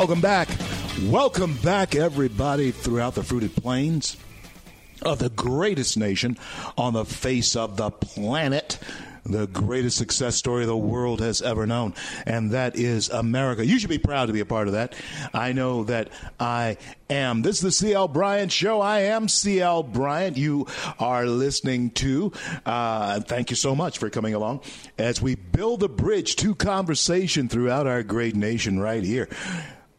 Welcome back. Welcome back, everybody, throughout the fruited plains of the greatest nation on the face of the planet. The greatest success story the world has ever known, and that is America. You should be proud to be a part of that. I know that I am. This is the CL Bryant Show. I am CL Bryant. You are listening to. Uh, thank you so much for coming along as we build a bridge to conversation throughout our great nation right here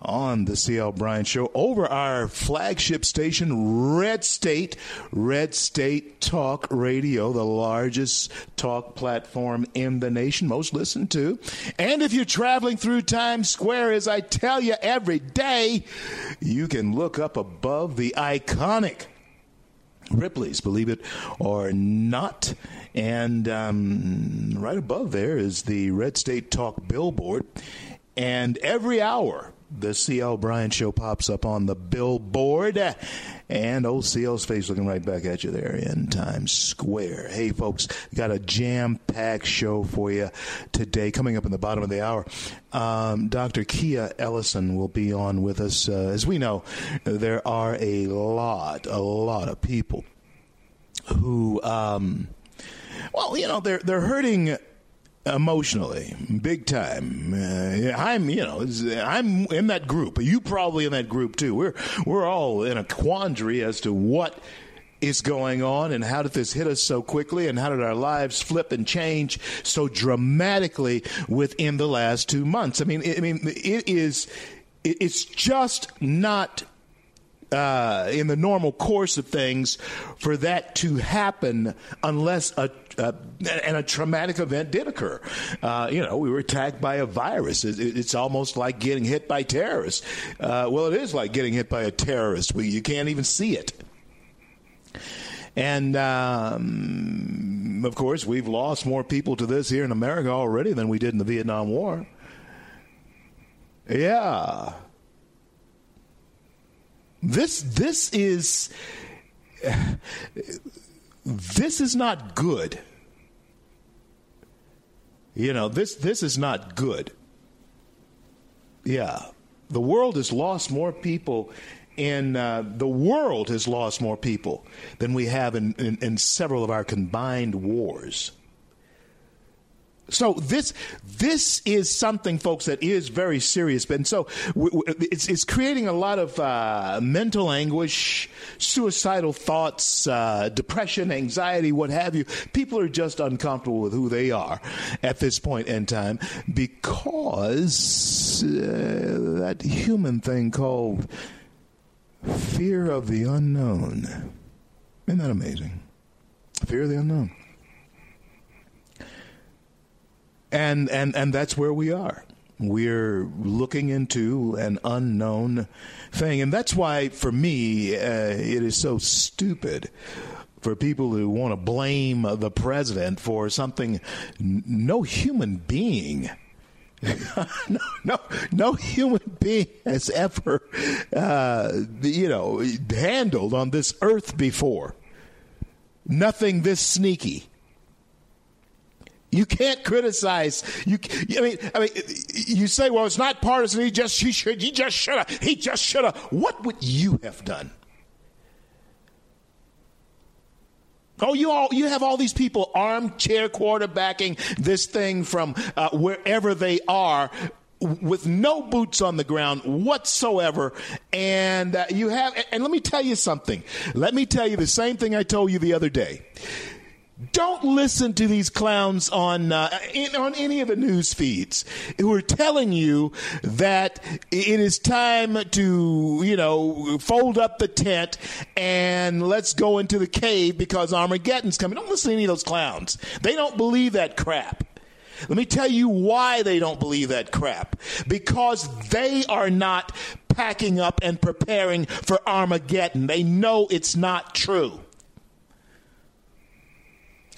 on the CL Bryant Show over our flagship station, Red State, Red State Talk Radio, the largest talk platform in the nation, most listened to. And if you're traveling through Times Square, as I tell you every day, you can look up above the iconic Ripley's, believe it or not. And um, right above there is the Red State Talk billboard. And every hour, the CL Bryant show pops up on the billboard. And old CL's face looking right back at you there in Times Square. Hey, folks, got a jam packed show for you today. Coming up in the bottom of the hour, um, Dr. Kia Ellison will be on with us. Uh, as we know, there are a lot, a lot of people who, um, well, you know, they're they're hurting emotionally, big time. Uh, I'm, you know, I'm in that group. You probably in that group too. We're we're all in a quandary as to what is going on and how did this hit us so quickly and how did our lives flip and change so dramatically within the last two months. I mean, I mean, it is. It's just not uh, in the normal course of things for that to happen unless a uh, and a traumatic event did occur. Uh, you know, we were attacked by a virus. It, it's almost like getting hit by terrorists. Uh, well, it is like getting hit by a terrorist. We, you can't even see it. And um, of course, we've lost more people to this here in America already than we did in the Vietnam War. Yeah. This this is this is not good. You know, this this is not good. Yeah. The world has lost more people in uh, the world has lost more people than we have in, in, in several of our combined wars. So this this is something, folks, that is very serious. And so it's, it's creating a lot of uh, mental anguish, suicidal thoughts, uh, depression, anxiety, what have you. People are just uncomfortable with who they are at this point in time because uh, that human thing called fear of the unknown. Isn't that amazing? Fear of the unknown and and and that's where we are we're looking into an unknown thing and that's why for me uh, it is so stupid for people who want to blame the president for something no human being no, no, no human being has ever, uh, you know, handled on this earth before. Nothing this sneaky. You can't criticize. You, I mean, I mean, you say, "Well, it's not partisan." He just, he should, he just should have, he just should have. What would you have done? Oh, you all, you have all these people armchair quarterbacking this thing from uh, wherever they are with no boots on the ground whatsoever. And uh, you have, and let me tell you something. Let me tell you the same thing I told you the other day Don't listen to these clowns on uh, in, on any of the news feeds who are telling you that it is time to you know fold up the tent and let's go into the cave because Armageddon's coming. Don't listen to any of those clowns. They don't believe that crap. Let me tell you why they don't believe that crap. Because they are not packing up and preparing for Armageddon. They know it's not true.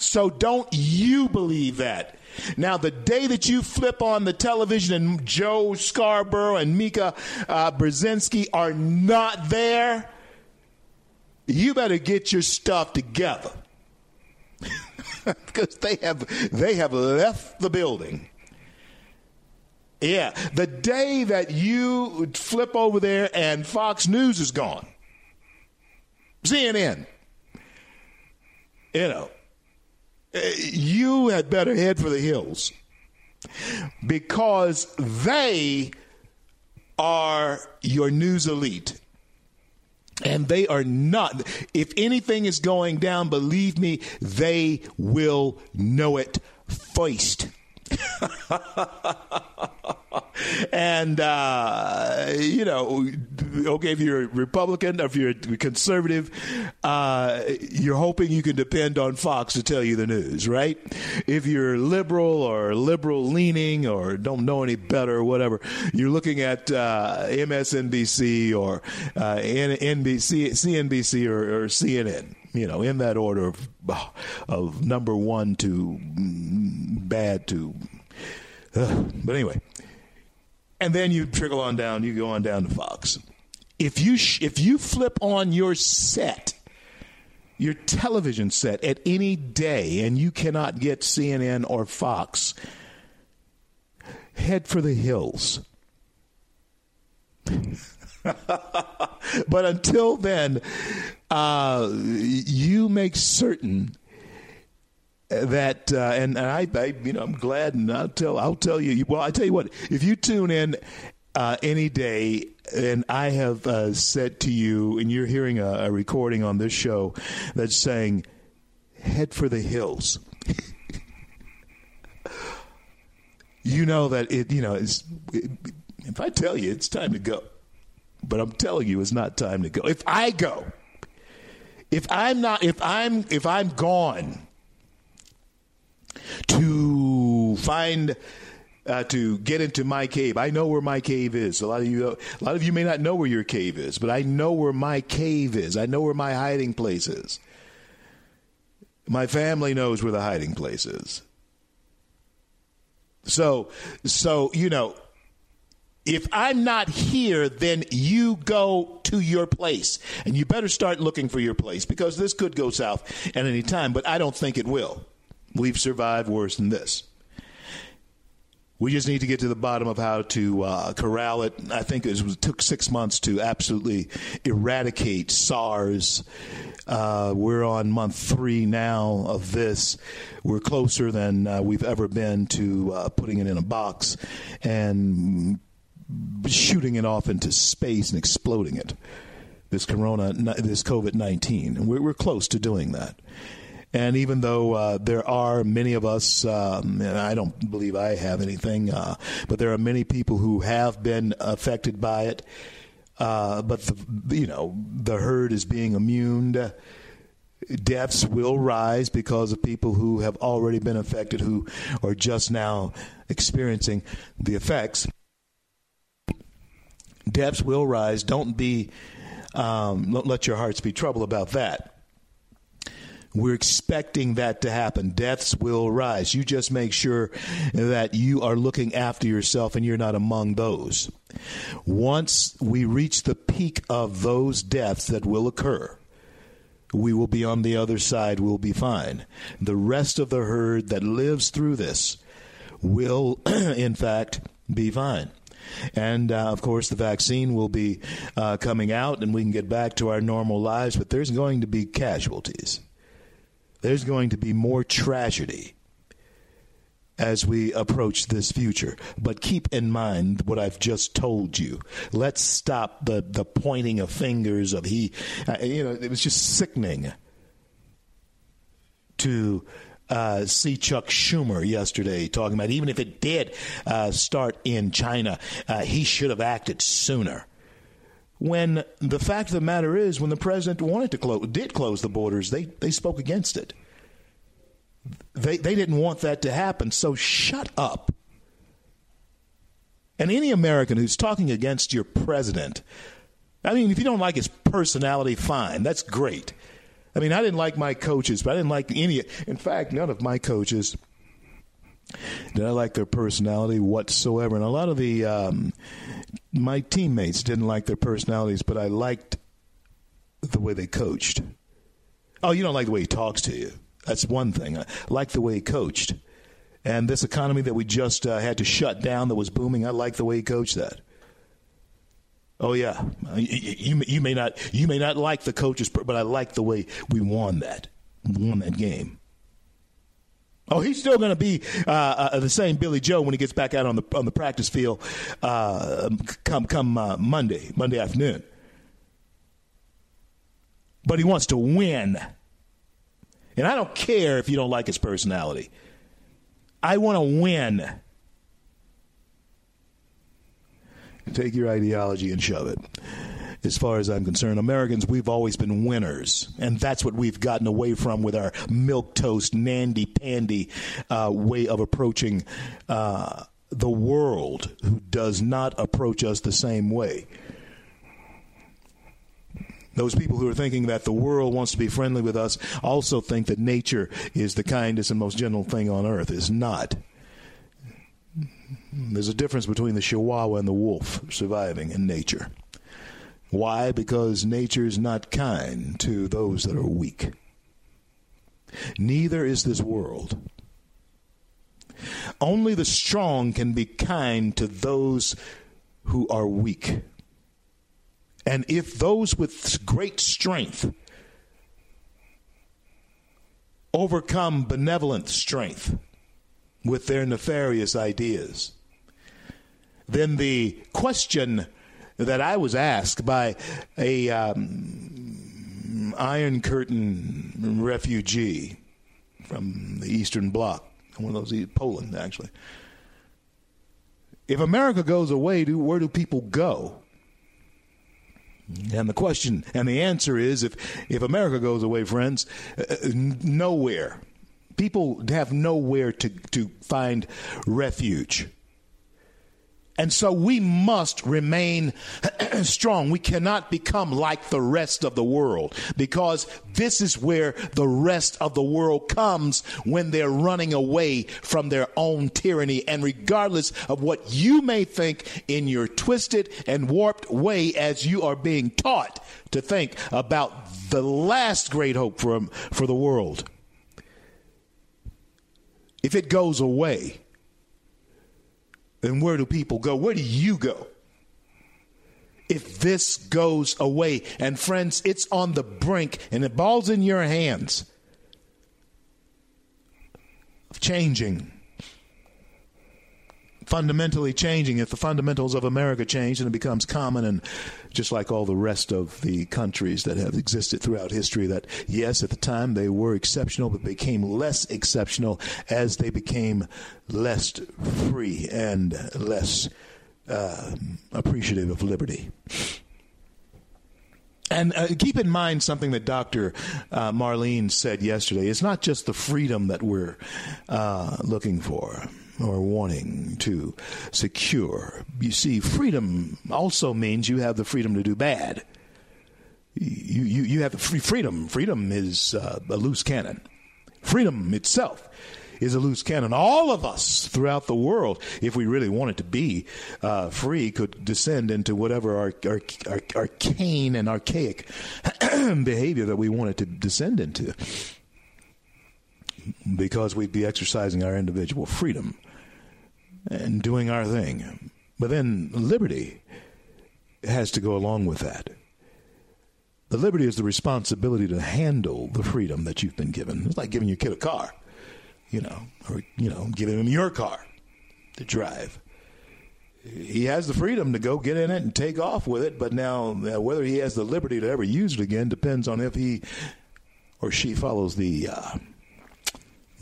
So don't you believe that. Now, the day that you flip on the television and Joe Scarborough and Mika uh, Brzezinski are not there, you better get your stuff together because they have they have left the building. Yeah, the day that you flip over there and Fox News is gone, CNN, you know, you had better head for the hills because they are your news elite. And they are not. If anything is going down, believe me, they will know it first. and uh, you know, okay, if you're a Republican, or if you're a conservative, uh, you're hoping you can depend on Fox to tell you the news, right? If you're liberal or liberal leaning or don't know any better or whatever, you're looking at uh, MSNBC or uh, NBC, CNBC or, or CNN you know, in that order of, of number one to bad to. Uh, but anyway, and then you trickle on down. You go on down to Fox. If you sh- if you flip on your set, your television set at any day, and you cannot get CNN or Fox, head for the hills. but until then, uh, you make certain that uh, and, and I, I, you know I'm glad and I'll tell I'll tell you well I tell you what if you tune in uh, any day and I have uh, said to you and you're hearing a, a, recording on this show that's saying head for the hills. You know that it you know it's it, if I tell you it's time to go. But I'm telling you it's not time to go. If I go if I'm not if I'm if I'm gone to find uh, to get into my cave. I know where my cave is. A lot of you, a lot of you may not know where your cave is, but I know where my cave is. I know where my hiding place is. My family knows where the hiding place is. So, so you know, if I'm not here, then you go to your place, and you better start looking for your place because this could go south at any time. But I don't think it will. We've survived worse than this. We just need to get to the bottom of how to uh, corral it. I think it, was, it, took six months to absolutely eradicate SARS. Uh, we're on month three now of this. We're closer than uh, we've ever been to uh, putting it in a box and shooting it off into space and exploding it. This corona, this COVID nineteen, we're, we're close to doing that. And even though uh, there are many of us, um, and I don't believe I have anything, uh, but there are many people who have been affected by it. Uh, but the, you know the herd is being immune. Deaths will rise because of people who have already been affected, who are just now experiencing the effects. Deaths will rise. Don't be, um, don't let your hearts be troubled about that. We're expecting that to happen. Deaths will rise. You just make sure that you are looking after yourself and you're not among those. Once we reach the peak of those deaths that will occur, we will be on the other side, we'll be fine. The rest of the herd that lives through this will, in fact, be fine. And uh, of course, the vaccine will be uh, coming out and we can get back to our normal lives, but there's going to be casualties there's going to be more tragedy as we approach this future. But keep in mind what I've just told you. Let's stop the, the pointing of fingers of he. Uh, you know, it was just sickening. to uh, see Chuck Schumer yesterday talking about even if it did uh, start in China, uh, he should have acted sooner. When the fact of the matter is, when the president wanted to close, did close the borders, they, they spoke against it. They, they didn't want that to happen, so shut up. And any American who's talking against your president, I mean, if you don't like his personality, fine. That's great. I mean, I didn't like my coaches, but I didn't like any. In fact, none of my coaches did I like their personality whatsoever. And a lot of the um, my teammates didn't like their personalities, but I liked the way they coached. Oh, you don't like the way he talks to you. That's one thing. I like the way he coached. And this economy that we just uh, had to shut down that was booming, I like the way he coached that. Oh yeah, you, you, you, may not you may not like the coaches, but I like the way we won that won that game. Oh, he's still going to be uh, uh, the same Billy Joe when he gets back out on the on the practice field uh, come come uh, Monday Monday afternoon. But he wants to win, and I don't care if you don't like his personality. I want to win. Take your ideology and shove it. As far as I'm concerned, Americans, we've always been winners. And that's what we've gotten away from with our milk toast, nandy pandy uh, way of approaching uh, the world who does not approach us the same way. Those people who are thinking that the world wants to be friendly with us also think that nature is the kindest and most gentle thing on earth. Is not. There's a difference between the chihuahua and the wolf surviving in nature. Why? Because nature is not kind to those that are weak. Neither is this world. Only the strong can be kind to those who are weak. And if those with great strength overcome benevolent strength with their nefarious ideas, then the question that I was asked by a um, Iron Curtain refugee from the Eastern Bloc, one of those Poland actually. If America goes away, do, where do people go? And the question and the answer is if if America goes away, friends, uh, nowhere. People have nowhere to, to find refuge. And so we must remain strong. We cannot become like the rest of the world because this is where the rest of the world comes when they're running away from their own tyranny. And regardless of what you may think in your twisted and warped way as you are being taught to think about the last great hope for, for the world, if it goes away, then where do people go? Where do you go? If this goes away, and friends, it's on the brink and the ball's in your hands of changing fundamentally changing. If the fundamentals of America change, and it becomes common, and just like all the rest of the countries that have existed throughout history, that yes, at the time they were exceptional, but became less exceptional as they became less free and less uh, appreciative of liberty. And uh, keep in mind something that Dr. Uh, Marlene said yesterday. It's not just the freedom that we're uh, looking for or wanting to secure. You see, freedom also means you have the freedom to do bad. You, you, you have the free freedom. Freedom is uh, a loose cannon. Freedom itself is a loose cannon. All of us throughout the world, if we really wanted to be uh, free, could descend into whatever our, our, our, arcane and archaic behavior that we wanted to descend into because we'd be exercising our individual freedom and doing our thing. But then liberty has to go along with that. The liberty is the responsibility to handle the freedom that you've been given. It's like giving your kid a car, you know, or, you know, giving him your car to drive. He has the freedom to go get in it and take off with it, but now whether he has the liberty to ever use it again depends on if he or she follows the uh,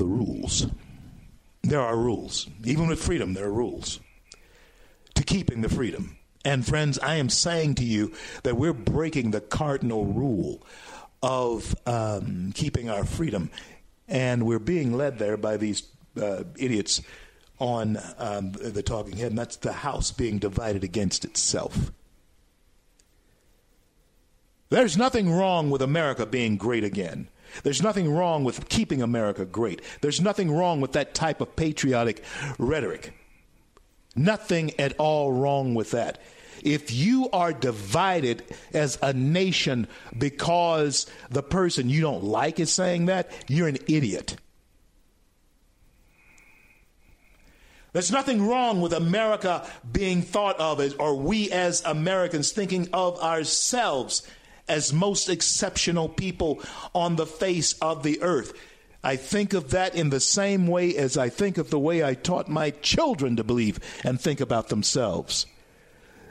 the rules. There are rules. Even with freedom, there are rules to keeping the freedom. And friends, I am saying to you that we're breaking the cardinal rule of um, keeping our freedom. And we're being led there by these uh, idiots on um, the talking head, and that's the house being divided against itself. There's nothing wrong with America being great again. There's nothing wrong with keeping America great. There's nothing wrong with that type of patriotic rhetoric. Nothing at all wrong with that. If you are divided as a nation because the person you don't like is saying that, you're an idiot. There's nothing wrong with America being thought of as, or we as Americans thinking of ourselves as most exceptional people on the face of the earth. I think of that in the same way as I think of the way I taught my children to believe and think about themselves.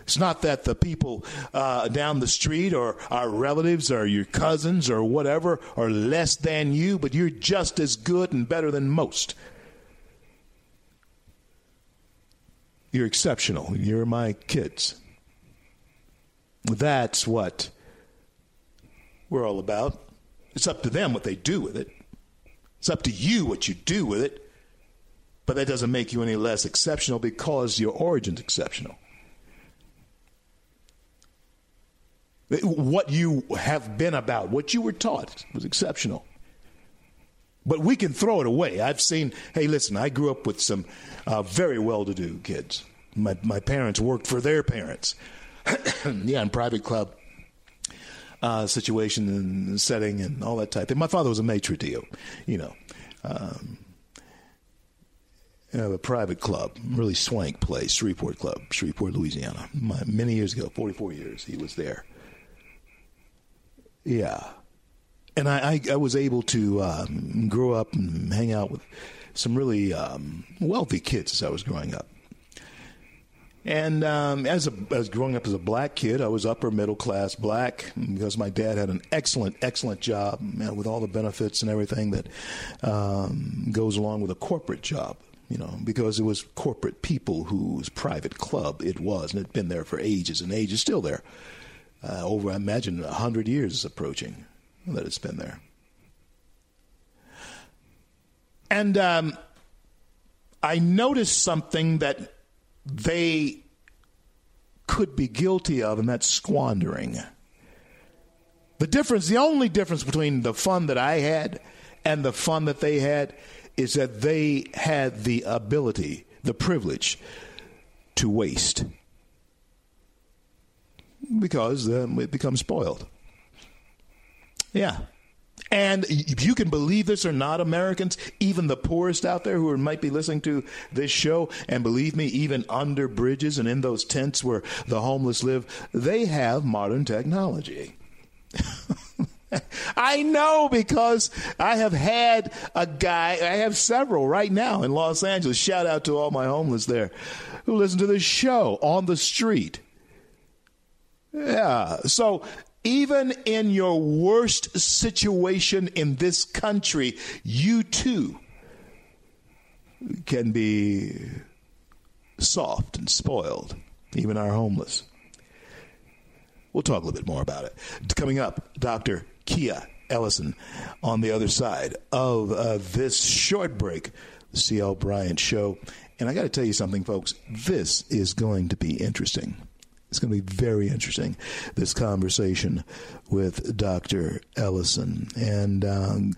It's not that the people uh, down the street or our relatives or your cousins or whatever are less than you, but you're just as good and better than most. You're exceptional. You're my kids. That's what we're all about. It's up to them what they do with it. It's up to you what you do with it. But that doesn't make you any less exceptional because your origin's exceptional. What you have been about, what you were taught was exceptional. But we can throw it away. I've seen, hey, listen, I grew up with some uh, very well to do kids. My, my parents worked for their parents. yeah, in private club uh, situation and setting and all that type thing. My father was a maitre d', you know. Um, a private club, really swank place, Shreveport Club, Shreveport, Louisiana. My, many years ago, 44 years, he was there. Yeah. And I, I, I was able to um, grow up and hang out with some really um, wealthy kids as I was growing up. And um, as, a, as growing up as a black kid, I was upper middle class black because my dad had an excellent, excellent job man, with all the benefits and everything that um, goes along with a corporate job. You know, because it was corporate people whose private club it was, and it had been there for ages and ages, still there. Uh, over, I imagine, a hundred years is approaching that it's been there. And um, I noticed something that they could be guilty of, and that's squandering. The difference, the only difference between the fun that I had and the fun that they had is that they had the ability, the privilege to waste because um, it becomes spoiled. Yeah. And if you can believe this or not, Americans, even the poorest out there who might be listening to this show, and believe me, even under bridges and in those tents where the homeless live, they have modern technology. I know because I have had a guy, I have several right now in Los Angeles. Shout out to all my homeless there who listen to this show on the street. Yeah. So even in your worst situation in this country, you too can be soft and spoiled, even our homeless. We'll talk a little bit more about it. Coming up, Dr. Kia Ellison on the other side of uh, this short break, the C.L. Bryant Show. And I got to tell you something, folks. This is going to be interesting. It's going to be very interesting, this conversation with Dr. Ellison. And um,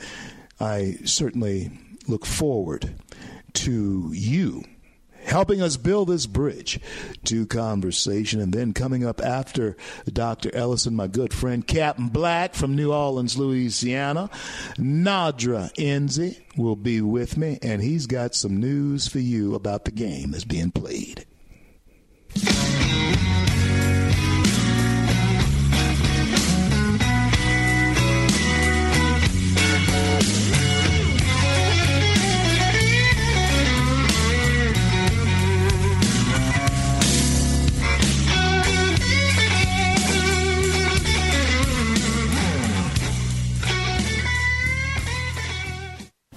I certainly look forward to you helping us build this bridge to conversation. And then coming up after Dr. Ellison, my good friend Captain Black from New Orleans, Louisiana, Nadra Enzi will be with me, and he's got some news for you about the game that's being played.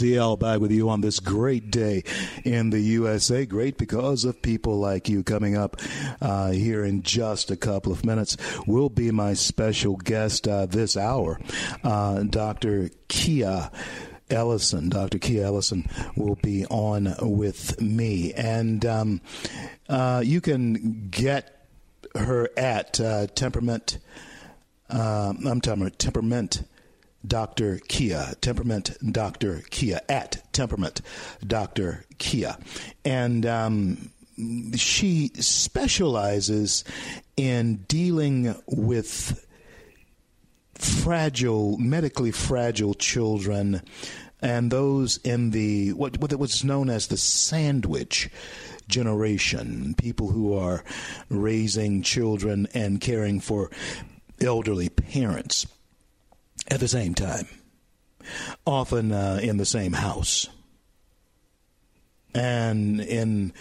CL back with you on this great day in the USA. Great because of people like you coming up uh, here in just a couple of minutes. Will be my special guest uh, this hour, uh, Dr. Kia. Ellison, Dr. Kia Ellison, will be on with me. And um, uh, you can get her at uh, Temperament. Uh, I'm talking about Temperament Dr. Kia, Temperament Dr. Kia, at Temperament Dr. Kia. And um, she specializes in dealing with fragile, medically fragile children and those in the what what was known as the sandwich generation, people who are raising children and caring for elderly parents at the same time, often uh, in the same house. And in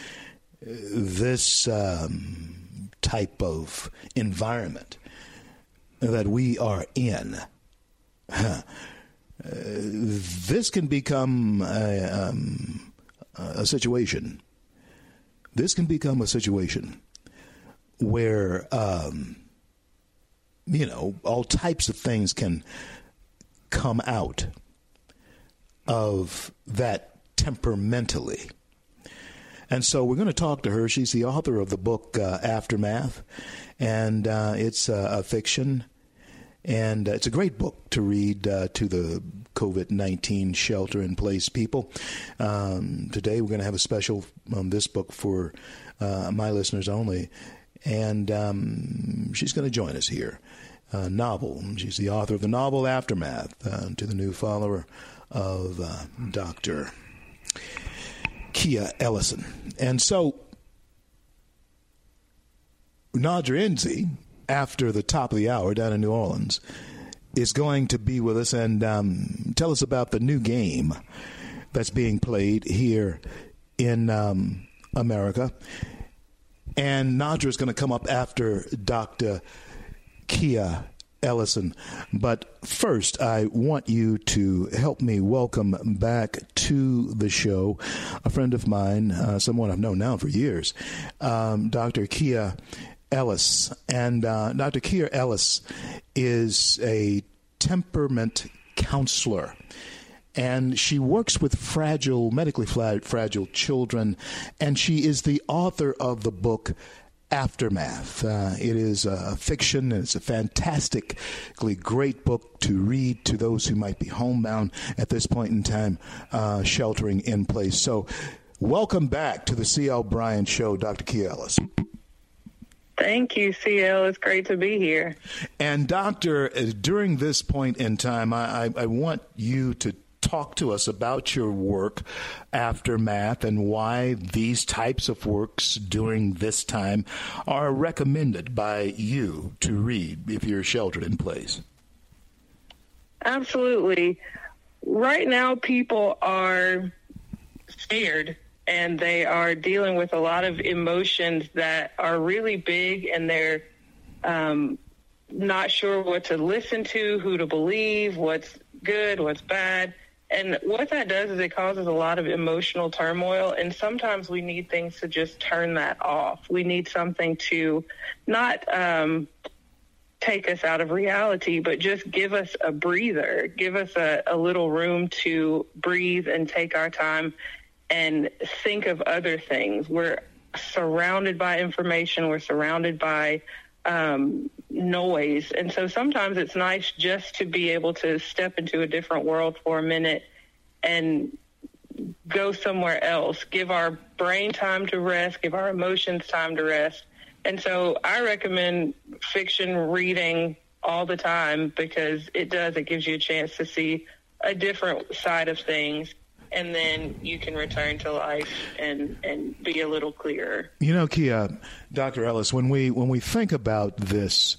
this um, type of environment that we are in, uh, this can become a, um, a situation this can become a situation where, um, you know, all types of things can come out of that temperamentally. And so we're going to talk to her. She's the author of the book uh, Aftermath, and uh, it's uh, a fiction. And uh, it's a great book to read uh, to the COVID 19 shelter in place people. Um, today, we're going to have a special on um, this book for uh, my listeners only. And um, she's going to join us here. Uh, novel. She's the author of the novel Aftermath uh, to the new follower of uh, Dr. Kia Ellison. And so, Nadra Enzi, after the top of the hour down in New Orleans, is going to be with us and um, tell us about the new game that's being played here in um, America. And Nadra is going to come up after Dr. Kia Ellison. But first, I want you to help me welcome back to the show a friend of mine, uh, someone I've known now for years, um, Dr. Kia Ellis. And uh, Dr. Kia Ellis is a temperament counselor. And she works with fragile, medically fragile children. And she is the author of the book Aftermath. Uh, it is a fiction and it's a fantastically great book to read to those who might be homebound at this point in time, uh, sheltering in place. So, welcome back to the C.L. Bryant Show, Dr. Kia Ellis. Thank you, CL. It's great to be here. And, Doctor, uh, during this point in time, I, I, I want you to talk to us about your work aftermath and why these types of works during this time are recommended by you to read if you're sheltered in place. Absolutely. Right now, people are scared and they are dealing with a lot of emotions that are really big and they're um, not sure what to listen to, who to believe, what's good, what's bad. And what that does is it causes a lot of emotional turmoil. And sometimes we need things to just turn that off. We need something to not um, take us out of reality, but just give us a breather, give us a, a little room to breathe and take our time and think of other things. We're surrounded by information. We're surrounded by um, noise. And so sometimes it's nice just to be able to step into a different world for a minute and go somewhere else, give our brain time to rest, give our emotions time to rest. And so I recommend fiction reading all the time because it does, it gives you a chance to see a different side of things and then you can return to life and and be a little clearer. You know, Kia, Dr. Ellis, when we when we think about this,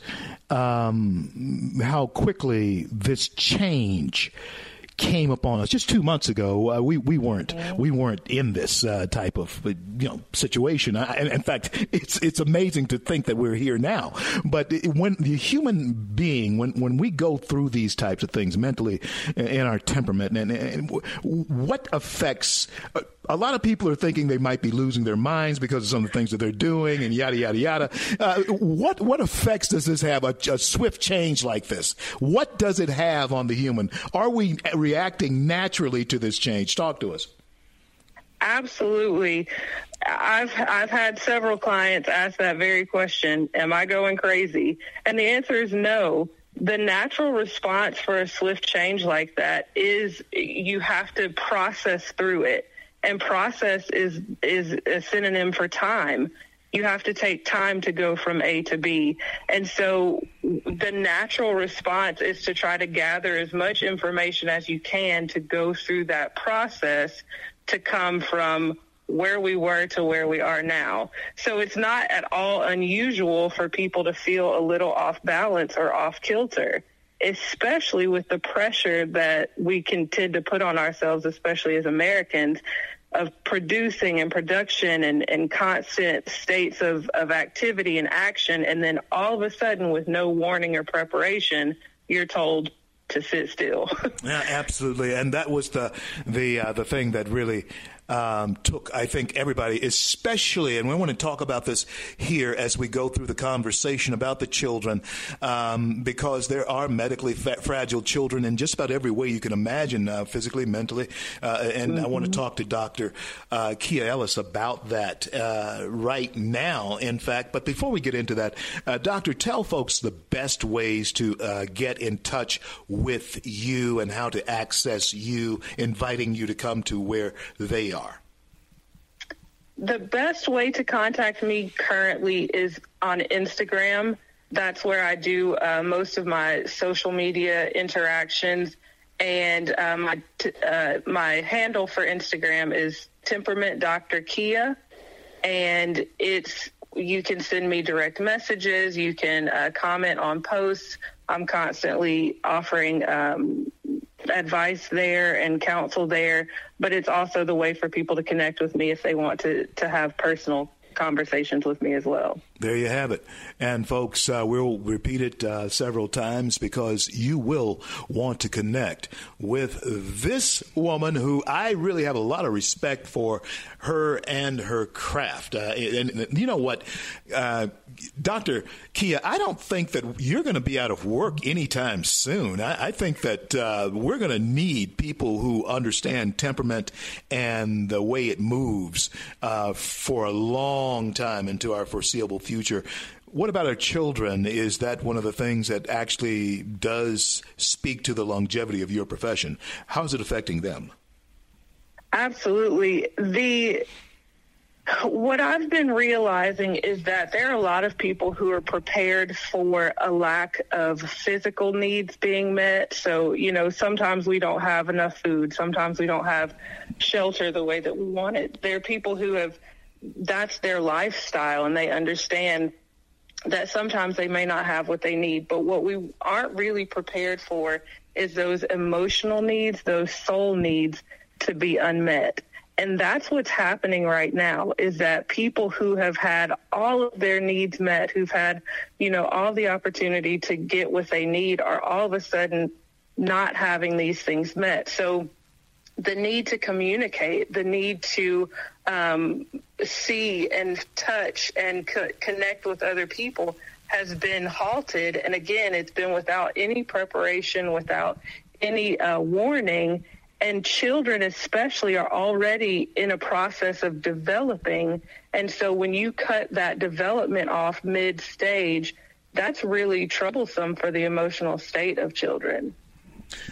um, how quickly this change came upon us just two months ago. Uh, we we weren't we weren't in this uh, type of uh, you know situation. I, in fact, it's it's amazing to think that we're here now. But when the human being, when when we go through these types of things mentally in our temperament, and, and what affects uh, a lot of people are thinking they might be losing their minds because of some of the things that they're doing and yada yada yada. Uh, what what effects does this have? A, a, swift change like this. What does it have on the human? Are we reacting naturally to this change? Talk to us. Absolutely. I've I've had several clients ask that very question, am I going crazy? And the answer is no. The natural response for a swift change like that is you have to process through it and process is is a synonym for time you have to take time to go from A to B. And so the natural response is to try to gather as much information as you can to go through that process to come from where we were to where we are now. So it's not at all unusual for people to feel a little off balance or off kilter especially with the pressure that we can tend to put on ourselves, especially as Americans, of producing and production and, and constant states of, of activity and action. And then all of a sudden, with no warning or preparation, you're told to sit still. yeah, absolutely. And that was the the uh, the thing that really um, took, I think, everybody, especially, and we want to talk about this here as we go through the conversation about the children, um, because there are medically fa- fragile children in just about every way you can imagine, uh, physically, mentally. Uh, and mm-hmm. I want to talk to Dr. Uh, Kia Ellis about that uh, right now, in fact. But before we get into that, uh, Doctor, tell folks the best ways to uh, get in touch with you and how to access you, inviting you to come to where they are. The best way to contact me currently is on Instagram. That's where I do uh, most of my social media interactions. And uh, my, t- uh, my handle for Instagram is temperament Dr. Kia. And it's you can send me direct messages. You can uh, comment on posts. I'm constantly offering um, advice there and counsel there, but it's also the way for people to connect with me if they want to, to have personal conversations with me as well. There you have it. And folks, uh, we'll repeat it uh, several times because you will want to connect with this woman who I really have a lot of respect for her and her craft. Uh, and, and, you know what, uh, Dr. Kia, I don't think that you're going to be out of work anytime soon. I, I think that uh, we're going to need people who understand temperament and the way it moves uh, for a long time into our foreseeable future. What about our children? Is that one of the things that actually does speak to the longevity of your profession? How is it affecting them? Absolutely. The what I've been realizing is that there are a lot of people who are prepared for a lack of physical needs being met. So, you know, sometimes we don't have enough food. Sometimes we don't have shelter the way that we want it. There are people who have, that's their lifestyle and they understand that sometimes they may not have what they need. But what we aren't really prepared for is those emotional needs, those soul needs to be unmet. And that's what's happening right now is that people who have had all of their needs met, who've had, you know, all the opportunity to get what they need are all of a sudden not having these things met. So the need to communicate, the need to um, see and touch and co- connect with other people has been halted. And again, it's been without any preparation, without any uh, warning And children, especially, are already in a process of developing. And so when you cut that development off mid stage, that's really troublesome for the emotional state of children.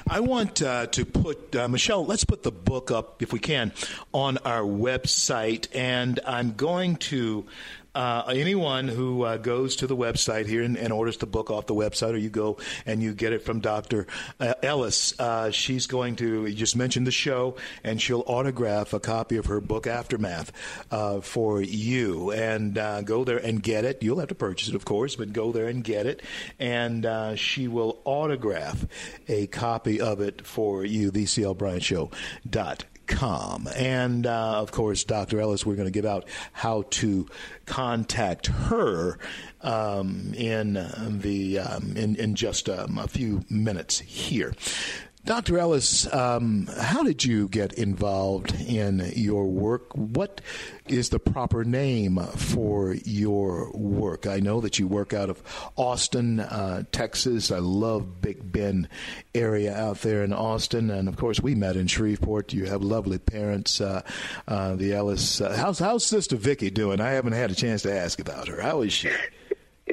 I want uh, to put, uh, Michelle, let's put the book up, if we can, on our website. And I'm going to uh, anyone who uh, goes to the website here and, and, orders the book off the website, or you go and you get it from Dr. Uh, Ellis, uh, she's going to just mention the show, and she'll autograph a copy of her book Aftermath uh, for you. And uh, go there and get it. You'll have to purchase it, of course, but go there and get it, and she will autograph a copy of it for you. The Com. And uh, of course, Dr. Ellis, we're going to give out how to contact her um, in the um, in, in just um, a few minutes here. Dr. Ellis, um, how did you get involved in your work? What is the proper name for your work? I know that you work out of Austin, uh, Texas. I love Big Bend area out there in Austin, and of course we met in Shreveport. You have lovely parents. Uh, uh, the Ellis, uh, how's how's Sister Vicky doing? I haven't had a chance to ask about her. How is she?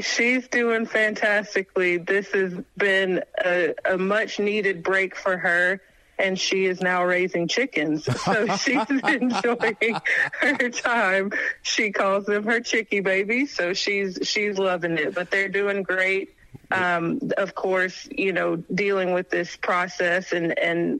She's doing fantastically. This has been a, a much needed break for her and she is now raising chickens. So she's enjoying her time. She calls them her chickie babies. So she's she's loving it. But they're doing great. Um, of course, you know, dealing with this process and and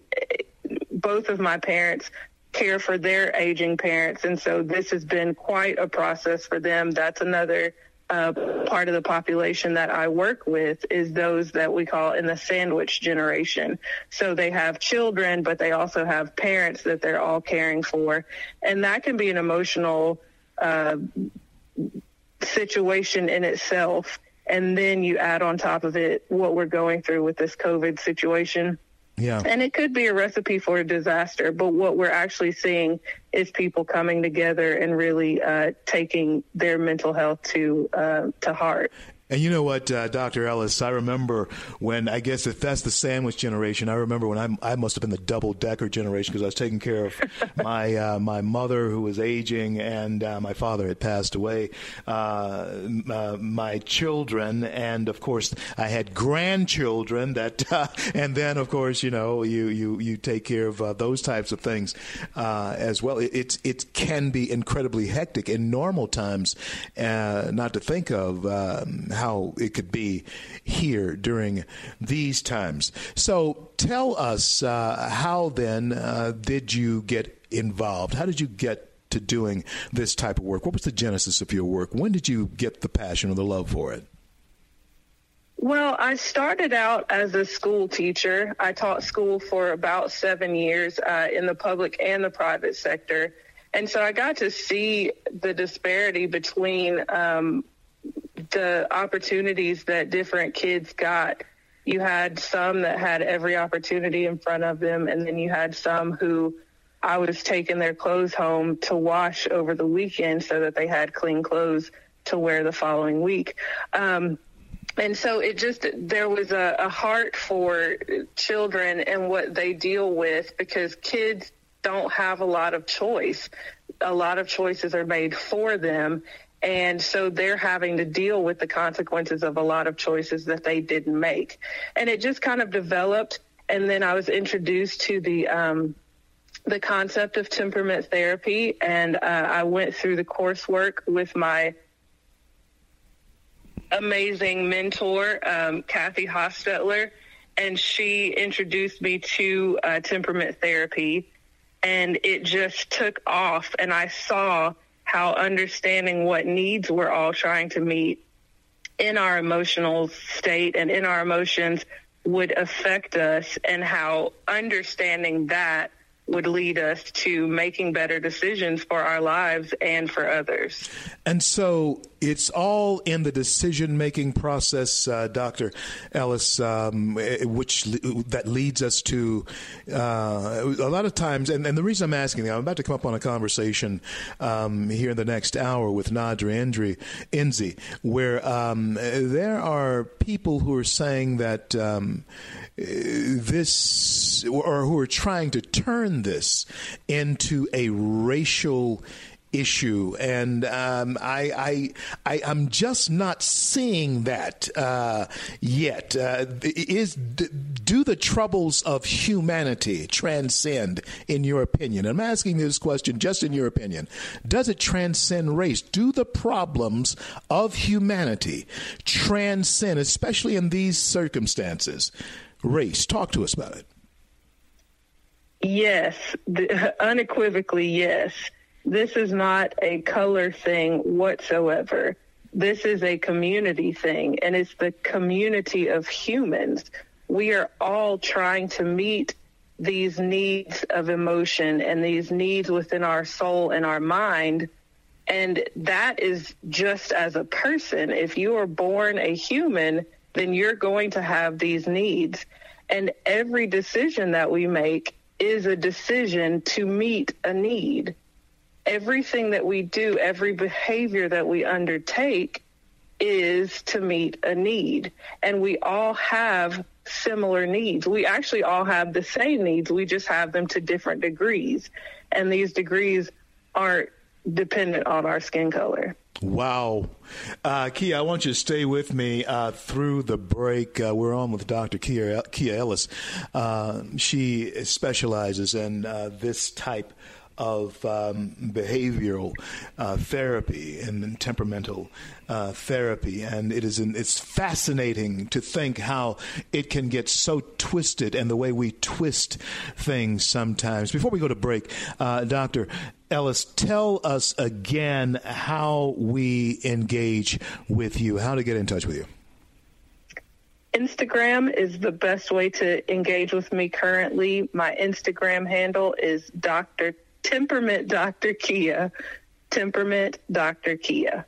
both of my parents care for their aging parents, and so this has been quite a process for them. That's another uh, part of the population that I work with is those that we call in the sandwich generation. So they have children, but they also have parents that they're all caring for. And that can be an emotional uh, situation in itself. And then you add on top of it what we're going through with this COVID situation. Yeah. And it could be a recipe for a disaster, but what we're actually seeing is people coming together and really uh, taking their mental health to uh, to heart. And you know what, uh, Dr. Ellis, I remember when, I guess if that's the sandwich generation, I remember when I, I must have been the double decker generation because I was taking care of my uh, my mother who was aging and uh, my father had passed away, uh, uh, my children, and of course I had grandchildren that, uh, and then of course, you know, you, you, you take care of those types of things as well. It, it's, it can be incredibly hectic in normal times, not to think of. How it could be here during these times. So tell us uh, how then uh, did you get involved? How did you get to doing this type of work? What was the genesis of your work? When did you get the passion or the love for it? Well, I started out as a school teacher. I taught school for about seven years uh, in the public and the private sector. And so I got to see the disparity between um, the opportunities that different kids got. You had some that had every opportunity in front of them, and then you had some who I was taking their clothes home to wash over the weekend so that they had clean clothes to wear the following week. Um, and so it just there was a, a heart for children and what they deal with because kids don't have a lot of choice. A lot of choices are made for them, and so they're having to deal with the consequences of a lot of choices that they didn't make. And it just kind of developed. And then I was introduced to the, um, the concept of temperament therapy. And uh, I went through the coursework with my amazing mentor, um, Kathy Hostetler. And she introduced me to uh, temperament therapy. And it just took off. And I saw how understanding what needs we're all trying to meet in our emotional state and in our emotions would affect us and how understanding that would lead us to making better decisions for our lives and for others. And so it's all in the decision making process, uh, Dr. Ellis, um, which that leads us to uh, a lot of times. And, and, the reason I'm asking, I'm about to come up on a conversation um, here in the next hour with Nadra Endry, Enzi, where um, there are people who are saying that um, this, or who are trying to turn this into a racial issue, and um, I, I, I, am just not seeing that uh, yet. Uh, is do the troubles of humanity transcend, in your opinion? I'm asking this question just in your opinion. Does it transcend race? Do the problems of humanity transcend, especially in these circumstances? race. Talk to us about it. Yes, unequivocally, yes. This is not a color thing whatsoever. This is a community thing, and it's the community of humans. We are all trying to meet these needs of emotion and these needs within our soul and our mind. And that is just as a person. If you are born a human, then you're going to have these needs. And every decision that we make is a decision to meet a need. Everything that we do, every behavior that we undertake is to meet a need. And we all have similar needs. We actually all have the same needs. We just have them to different degrees. And these degrees aren't dependent on our skin color. Wow. Uh, Kia, I want you to stay with me uh, through the break. Uh, we're on with Dr. Kia, Kia Ellis. Uh, she specializes in uh, this type of um, behavioral uh, therapy and temperamental uh, therapy, and it is an, it's fascinating to think how it can get so twisted and the way we twist things sometimes. Before we go to break, uh, Doctor Ellis, tell us again how we engage with you, how to get in touch with you. Instagram is the best way to engage with me currently. My Instagram handle is Dr. Temperament Dr. Kia. Temperament Dr. Kia.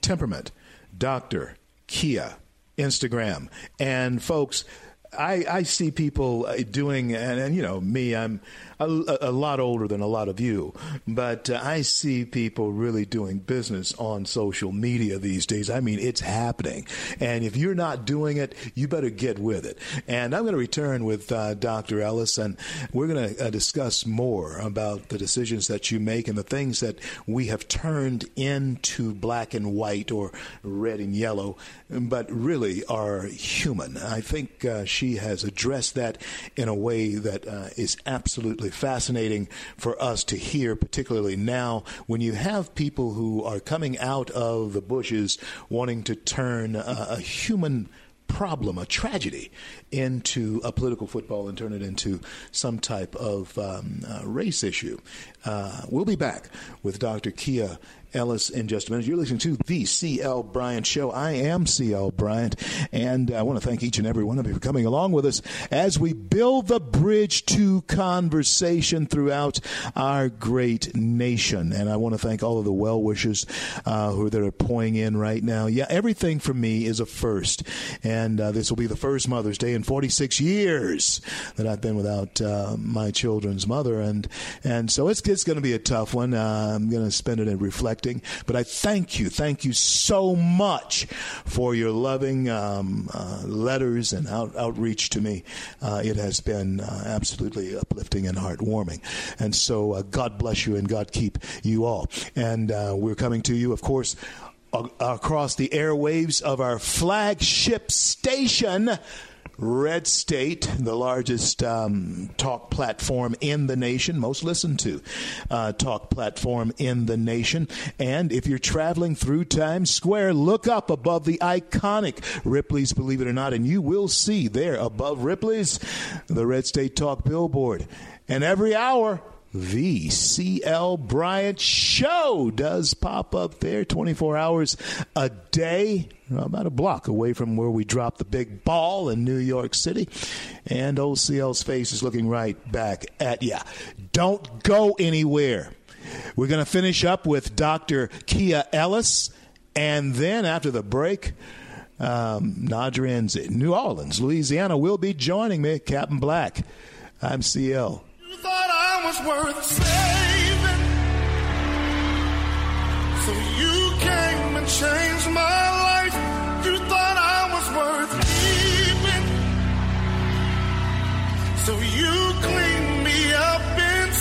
Temperament Dr. Kia. Instagram. And folks, I, I see people uh, doing, and, and you know, me, I'm a, a, lot older than a lot of you, but uh, I see people really doing business on social media these days. I mean, it's happening. And if you're not doing it, you better get with it. And I'm going to return with uh, Dr. Ellis, and we're going to uh, discuss more about the decisions that you make and the things that we have turned into black and white or red and yellow, but really are human. I think uh, she has addressed that in a way that uh, is absolutely fascinating for us to hear, particularly now when you have people who are coming out of the bushes wanting to turn a, a human problem, a tragedy, into a political football and turn it into some type of um, uh, race issue. Uh, we'll be back with Dr. Kia Ellis in just a minute. You're listening to the CL Bryant Show. I am CL Bryant, and I want to thank each and every one of you for coming along with us as we build the bridge to conversation throughout our great nation. And I want to thank all of the well wishers uh, who that are pouring in right now. Yeah, everything for me is a first, and uh, this will be the first Mother's Day in 46 years that I've been without uh, my children's mother, and and so it's it's going to be a tough one. Uh, I'm going to spend it in reflection but I thank you, thank you so much for your loving um, uh, letters and out, outreach to me. Uh, it has been uh, absolutely uplifting and heartwarming. And so uh, God bless you and God keep you all. And uh, we're coming to you, of course, across the airwaves of our flagship station. Red State, the largest um, talk platform in the nation, most listened to uh, talk platform in the nation. And if you're traveling through Times Square, look up above the iconic Ripley's, believe it or not, and you will see there above Ripley's the Red State Talk billboard. And every hour, the CL Bryant Show does pop up there 24 hours a day about a block away from where we dropped the big ball in New York City. And OCL's face is looking right back at you. Don't go anywhere. We're going to finish up with Dr. Kia Ellis. And then after the break, um, Nadra Enzi, New Orleans, Louisiana, will be joining me, Captain Black. I'm CL. You thought I was worth saving. So you came and changed my life.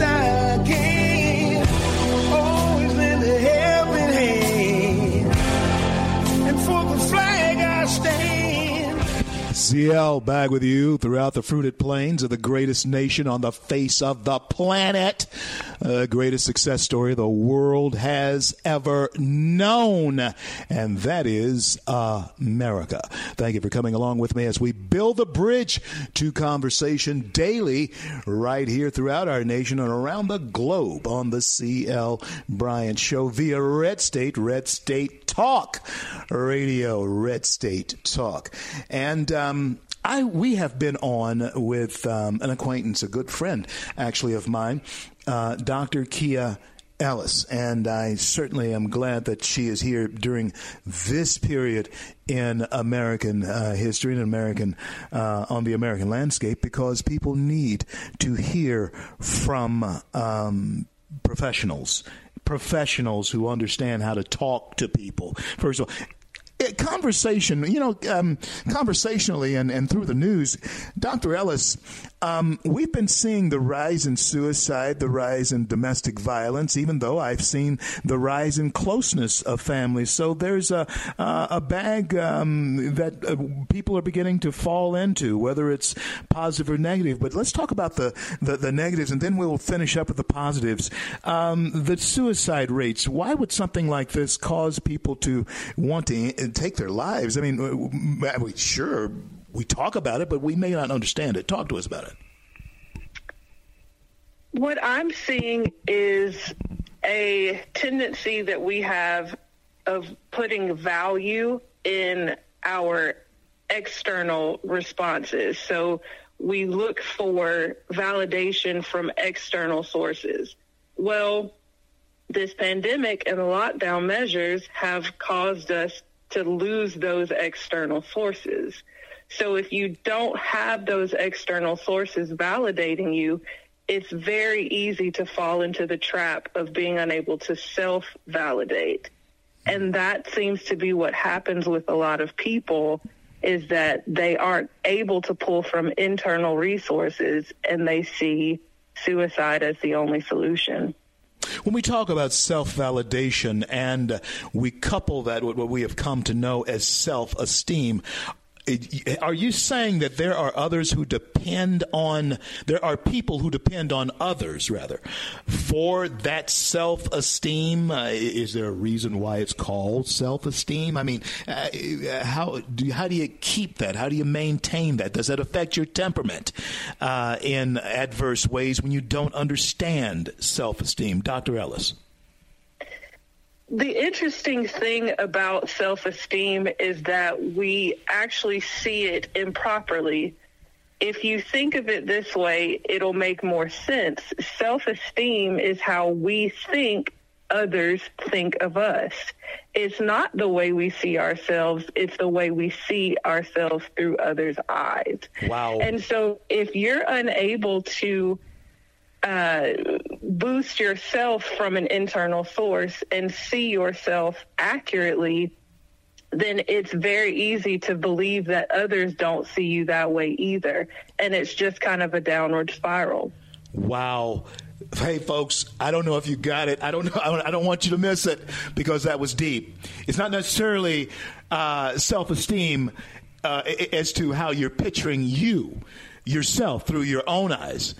The CL back with you throughout the fruited plains of the greatest nation on the face of the planet. Uh, greatest success story the world has ever known. And that is America. Thank you for coming along with me as we build the bridge to conversation daily right here throughout our nation and around the globe on the CL Bryant Show via Red State, Red State Talk Radio, Red State Talk. And, um, I we have been on with um, an acquaintance, a good friend actually of mine, uh, Dr. Kia Ellis, and I certainly am glad that she is here during this period in American uh, history and American uh, on the American landscape because people need to hear from um, professionals professionals who understand how to talk to people. First of all, eh, conversation, you know, um, conversationally and, and through the news, Dr. Ellis, um, we've been seeing the rise in suicide, the rise in domestic violence, even though I've seen the rise in closeness of families. So there's a, uh, a bag um, that uh, people are beginning to fall into, whether it's positive or negative. But let's talk about the, the, the negatives, and then we'll finish up with the positives. Um, the suicide rates, why would something like this cause people to want to uh, take their lives? I mean, we, sure, we talk about it, but we may not understand it. Talk to us about it. What I'm seeing is a tendency that we have of putting value in our external responses. So we look for validation from external sources. Well, this pandemic and the lockdown measures have caused us to lose those external sources. So if you don't have those external sources validating you, it's very easy to fall into the trap of being unable to self validate. And that seems to be what happens with a lot of people is that they aren't able to pull from internal resources and they see suicide as the only solution. When we talk about self validation and we couple that with what we have come to know as self esteem, are you saying that there are others who depend on there are people who depend on others rather for that self-esteem? Uh, is there a reason why it's called self-esteem? I mean uh, how do you, how do you keep that? How do you maintain that? Does that affect your temperament uh, in adverse ways when you don't understand self-esteem? Dr ellis The interesting thing about self esteem is that we actually see it improperly. If you think of it this way, it'll make more sense. Self esteem is how we think others think of us. It's not the way we see ourselves, it's the way we see ourselves through others' eyes. Wow. And so if you're unable to uh, boost yourself from an internal source and see yourself accurately, then it's very easy to believe that others don't see you that way either. And it's just kind of a downward spiral. Wow. Hey, folks, I don't know if you got it. I don't know. I don't want you to miss it because that was deep. It's not necessarily uh, self esteem uh, as to how you're picturing you, yourself, through your own eyes.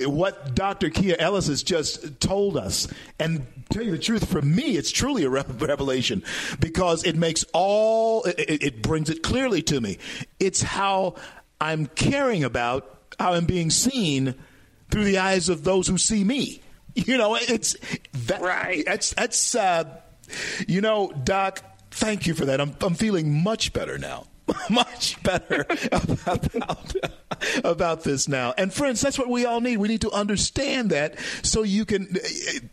What Dr. Kia Ellis has just told us, and tell you the truth, for me, it's truly a revelation because it makes all, it, it brings it clearly to me. It's how I'm caring about how I'm being seen through the eyes of those who see me. You know, it's that, right. That's that's uh, you know, Doc. Thank you for that. I'm I'm feeling much better now. much better about, about this now. And friends, that's what we all need. We need to understand that so you can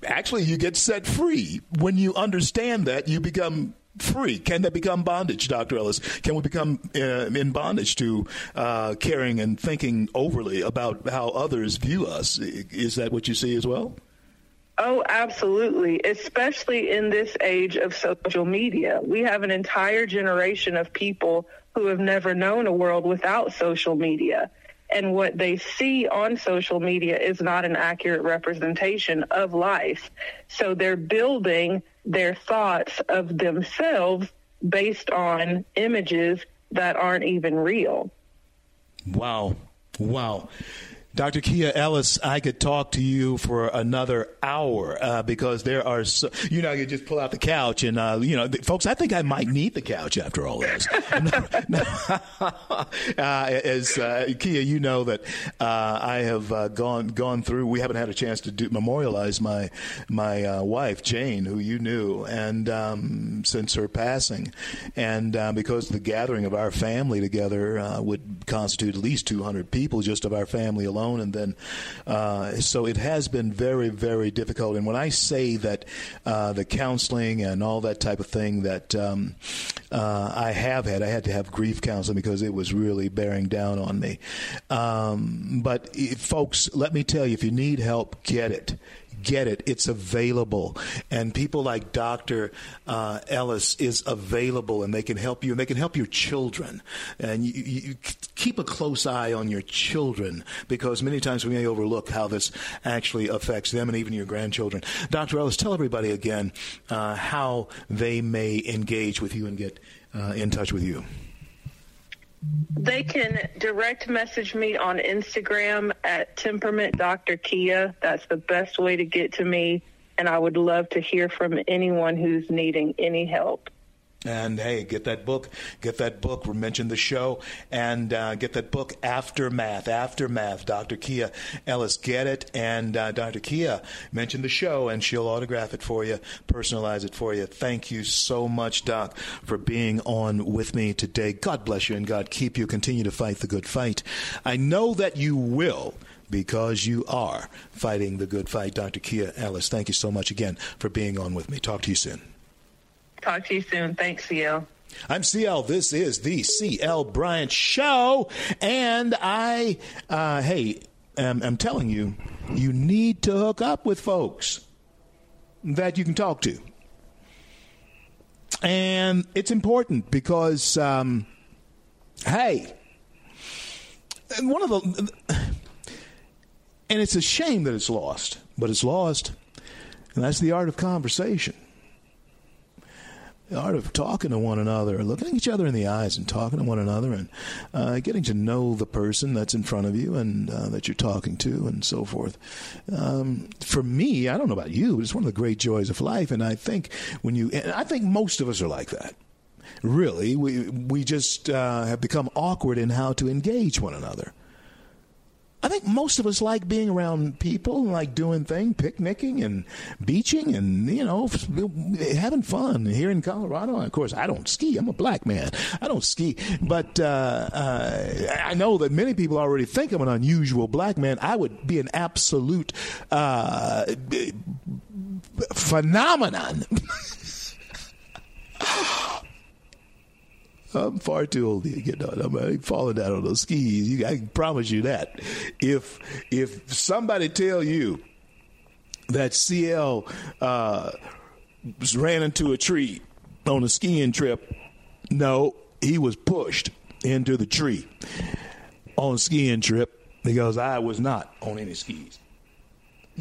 actually you get set free. When you understand that, you become free? Can that become bondage, Dr. Ellis? Can we become uh, in bondage to uh, caring and thinking overly about how others view us? Is that what you see as well? Oh, absolutely. Especially in this age of social media. We have an entire generation of people who have never known a world without social media. And what they see on social media is not an accurate representation of life. So they're building their thoughts of themselves based on images that aren't even real. Wow. Wow. Dr. Kia Ellis, I could talk to you for another hour uh, because there are, so, you know, you just pull out the couch and, uh, you know, folks, I think I might need the couch after all this. uh, as uh, Kia, you know that uh, I have uh, gone gone through. We haven't had a chance to do, memorialize my my wife Jane, who you knew, and um, since her passing, and because the gathering of our family together would constitute at least 200 people just of our family alone alone, and then uh, so it has been very, very difficult. And when I say that uh, the counseling and all that type of thing that um, uh, I have had, I had to have grief counseling because it was really bearing down on me. Um, but if, folks, let me tell you, if you need help, get it get it. It's available. And people like Dr. Uh, Ellis is available and they can help you and they can help your children. And you, you, keep a close eye on your children because many times we may overlook how this actually affects them and even your grandchildren. Dr. Ellis, tell everybody again uh, how they may engage with you and get uh, in touch with you. They can direct message me on Instagram at temperament Dr. Kia. That's the best way to get to me. And I would love to hear from anyone who's needing any help. And hey, get that book. Get that book. We mentioned the show, and uh, get that book, Aftermath. Aftermath. Dr. Kia Ellis, get it. And uh, Dr. Kia mentioned the show, and she'll autograph it for you, personalize it for you. Thank you so much, Doc, for being on with me today. God bless you, and God keep you. Continue to fight the good fight. I know that you will because you are fighting the good fight. Dr. Kia Ellis, thank you so much again for being on with me. Talk to you soon. Talk to you soon. Thanks, CL. I'm CL. This is the CL Bryant Show. And I, uh, hey, am, am telling you, you need to hook up with folks that you can talk to. And it's important because, um, hey, and one of the, and it's a shame that it's lost, but it's lost. And that's the art of conversation the art of talking to one another, looking each other in the eyes and talking to one another and uh, getting to know the person that's in front of you and uh, that you're talking to and so forth. Um, for me, I don't know about you, but it's one of the great joys of life. And I think when you, I think most of us are like that. Really, we we just uh, have become awkward in how to engage one another. I think most of us like being around people, like doing things, picnicking and beaching, and you know, having fun. Here in Colorado, of course, I don't ski. I'm a black man. I don't ski, but uh, uh, I know that many people already think I'm an unusual black man. I would be an absolute uh, phenomenon. I'm far too old to get on. I'm falling down on those skis. You, I promise you that. If if somebody tell you that CL uh, ran into a tree on a skiing trip, no, he was pushed into the tree on a skiing trip because I was not on any skis.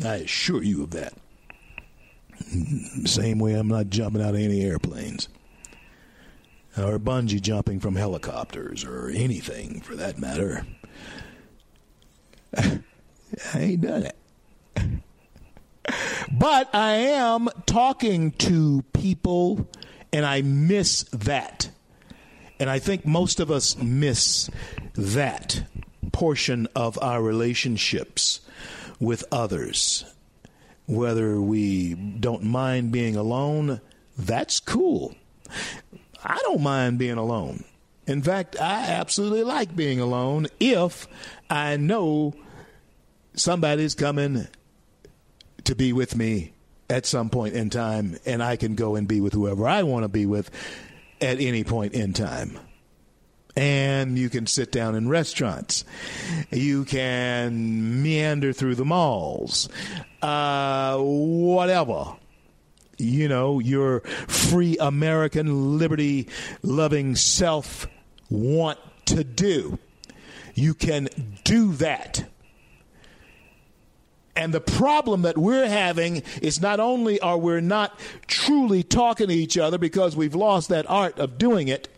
I assure you of that. Same way I'm not jumping out of any airplanes or bungee jumping from helicopters or anything for that matter. I ain't done it. But I am talking to people, and I miss that. And I think most of us miss that portion of our relationships with others. Whether we don't mind being alone, that's cool. I don't mind being alone. In fact, I absolutely like being alone if I know somebody's coming to be with me at some point in time and I can go and be with whoever I want to be with at any point in time. And you can sit down in restaurants. You can meander through the malls. Uh, whatever you know, your free American liberty loving self want to do. You can do that. And the problem that we're having is not only are we not truly talking to each other because we've lost that art of doing it,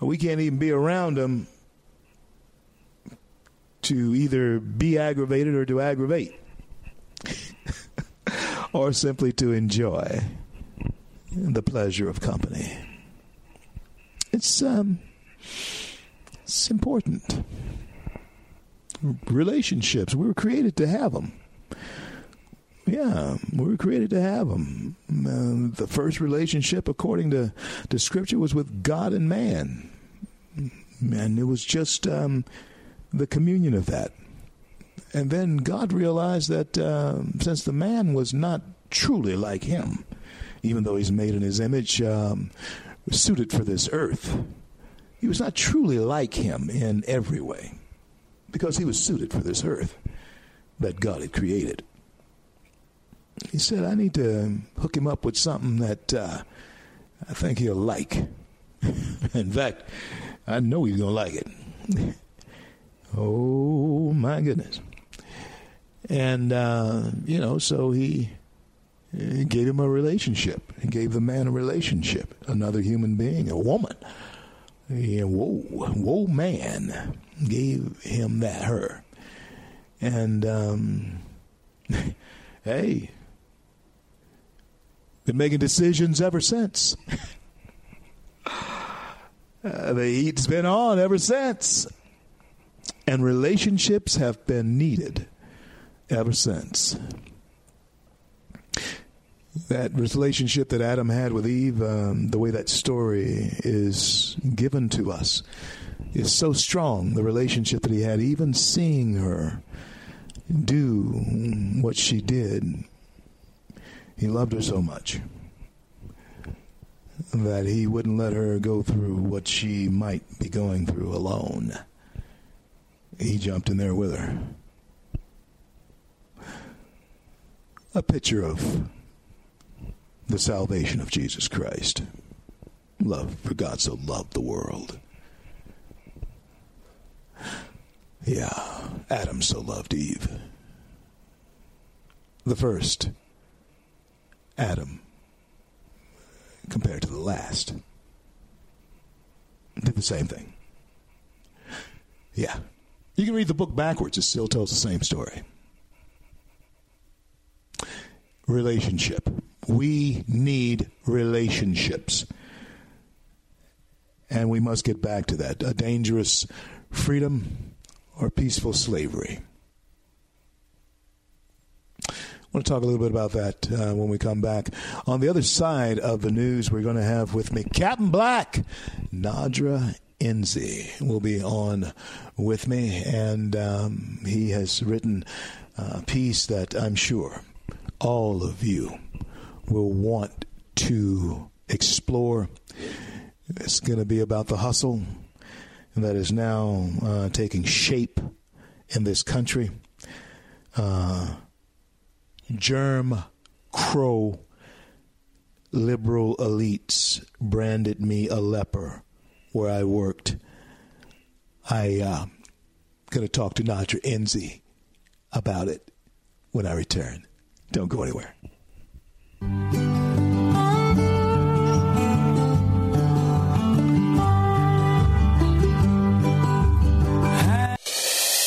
we can't even be around them to either be aggravated or to aggravate or simply to enjoy the pleasure of company. It's um, it's important. Relationships, we were created to have them. Yeah, we were created to have them. Uh, the first relationship, according to, to Scripture, was with God and man. And it was just um, the communion of that. And then God realized that uh, since the man was not truly like him, even though he's made in his image, um, suited for this earth, he was not truly like him in every way because he was suited for this earth that God had created. He said, I need to hook him up with something that uh, I think he'll like. in fact, I know he's going to like it. oh, my goodness. And, uh, you know, so he, gave him a relationship. He gave the man a relationship, another human being, a woman. Yeah, whoa, whoa, man gave him that, her. And, um, hey, been making decisions ever since. uh, the heat's been on ever since. And relationships have been needed ever since. That relationship that Adam had with Eve, um, the way that story is given to us, is so strong. The relationship that he had, even seeing her do what she did, he loved her so much that he wouldn't let her go through what she might be going through alone. He jumped in there with her. A picture of the salvation of Jesus Christ. Love, for God so loved the world. Yeah, Adam so loved Eve. The first Adam compared to the last did the same thing. Yeah. You can read the book backwards, it still tells the same story relationship. We need relationships. And we must get back to that. A dangerous freedom or peaceful slavery. I want to talk a little bit about that uh, when we come back. On the other side of the news, we're going to have with me Captain Black, Nadra Enzi will be on with me, and um, he has written a piece that I'm sure all of you will want to explore It's going to be about the hustle that is now uh, taking shape in this country. Uh, germ crow liberal elites branded me a leper where I worked. I uh, going to talk to Nadra Enzi about it when I return. Don't go anywhere.